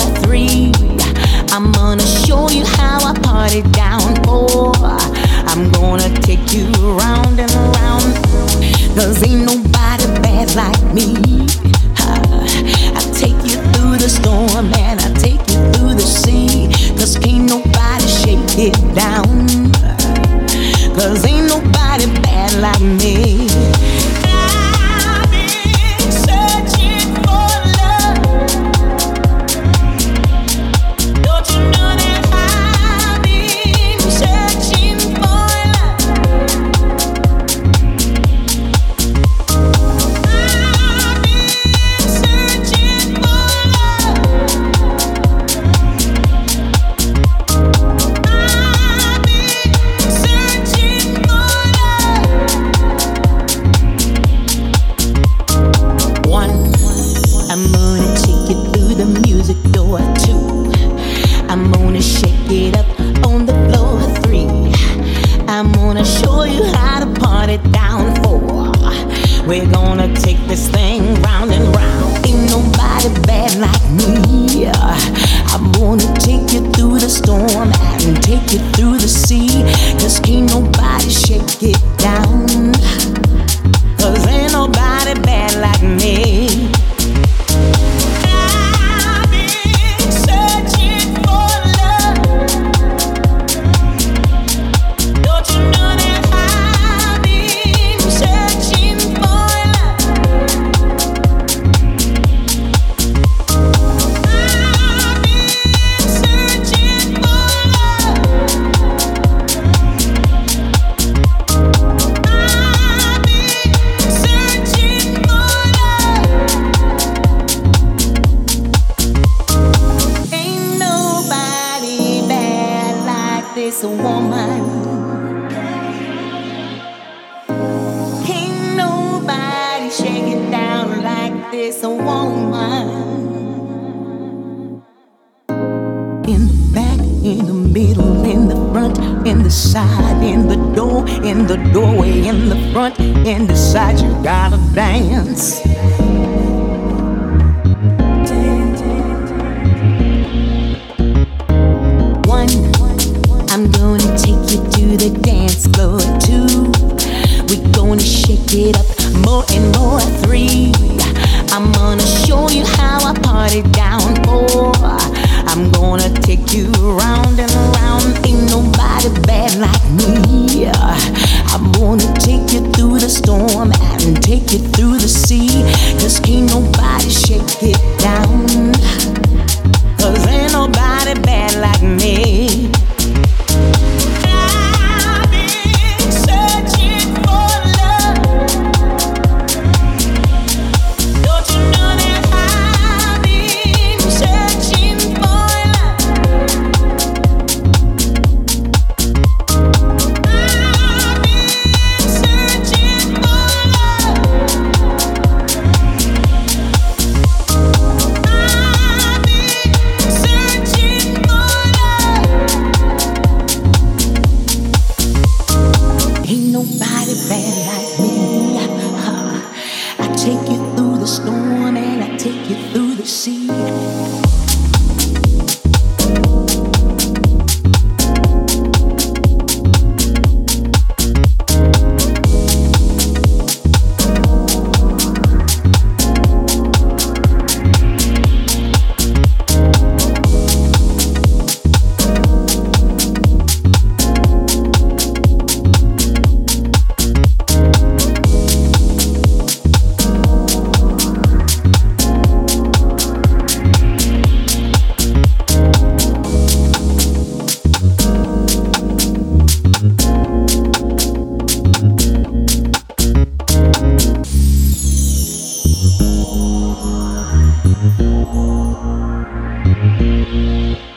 at three. I'm gonna show you how I party down four. I'm gonna take you round and around. Cause ain't nobody bad like me. I'll take you through the storm and I'll take you through the sea. Cause can't nobody shake it down. Cause ain't nobody bad like me. take this thing round and round. Ain't nobody bad like me. I'm gonna take you through the storm and take you through the sea. Cause ain't nobody shake it down. a woman. Ain't nobody shaking down like this, a woman. In the back, in the middle, in the front, in the side, in the door, in the doorway, in the front, in the side, you gotta dance. yeah. I'm gonna take you through the storm and take you through the sea. Cause ain't no take you through the storm and I take you through the sea. you